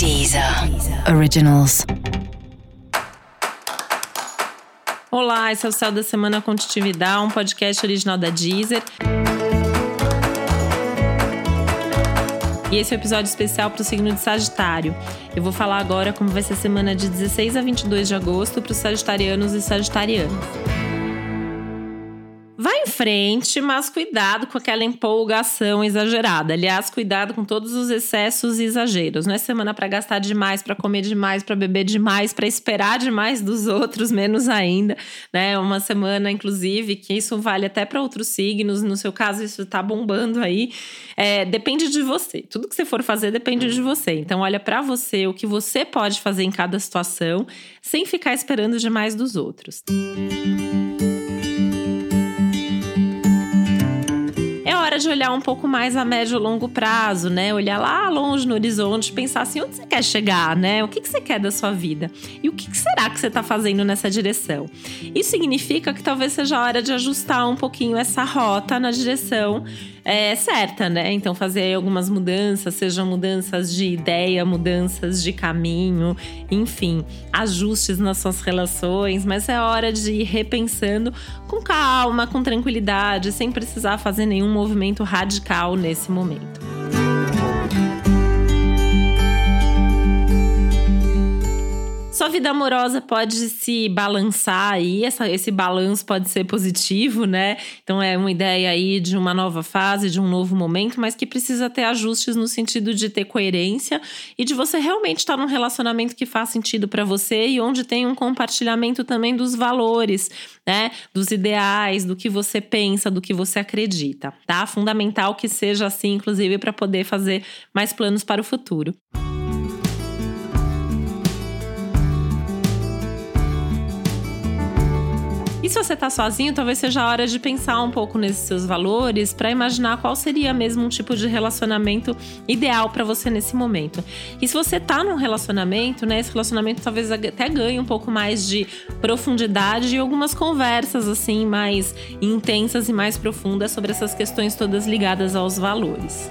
Deezer Originals. Olá, esse é o Céu da Semana Contitividade, um podcast original da Deezer. E esse é o um episódio especial para o signo de Sagitário. Eu vou falar agora como vai ser a semana de 16 a 22 de agosto para os sagitarianos e sagitarianas. Frente, mas cuidado com aquela empolgação exagerada. Aliás, cuidado com todos os excessos e exageros. Não é semana para gastar demais, para comer demais, para beber demais, para esperar demais dos outros, menos ainda, né? Uma semana, inclusive, que isso vale até para outros signos. No seu caso, isso tá bombando aí. É, depende de você. Tudo que você for fazer depende de você. Então, olha para você o que você pode fazer em cada situação, sem ficar esperando demais dos outros. Música de olhar um pouco mais a médio e longo prazo, né? Olhar lá longe no horizonte, pensar assim, onde você quer chegar, né? O que, que você quer da sua vida? E o que, que será que você está fazendo nessa direção? Isso significa que talvez seja a hora de ajustar um pouquinho essa rota na direção é, certa, né? Então, fazer algumas mudanças, sejam mudanças de ideia, mudanças de caminho, enfim, ajustes nas suas relações, mas é hora de ir repensando com calma, com tranquilidade, sem precisar fazer nenhum movimento radical nesse momento. Sua vida amorosa pode se balançar aí, essa, esse balanço pode ser positivo, né? Então é uma ideia aí de uma nova fase, de um novo momento, mas que precisa ter ajustes no sentido de ter coerência e de você realmente estar num relacionamento que faz sentido para você e onde tem um compartilhamento também dos valores, né? Dos ideais, do que você pensa, do que você acredita, tá? Fundamental que seja assim, inclusive, para poder fazer mais planos para o futuro. E se você tá sozinho, talvez seja a hora de pensar um pouco nesses seus valores para imaginar qual seria mesmo um tipo de relacionamento ideal para você nesse momento. E se você tá num relacionamento, né, esse relacionamento talvez até ganhe um pouco mais de profundidade e algumas conversas assim mais intensas e mais profundas sobre essas questões todas ligadas aos valores.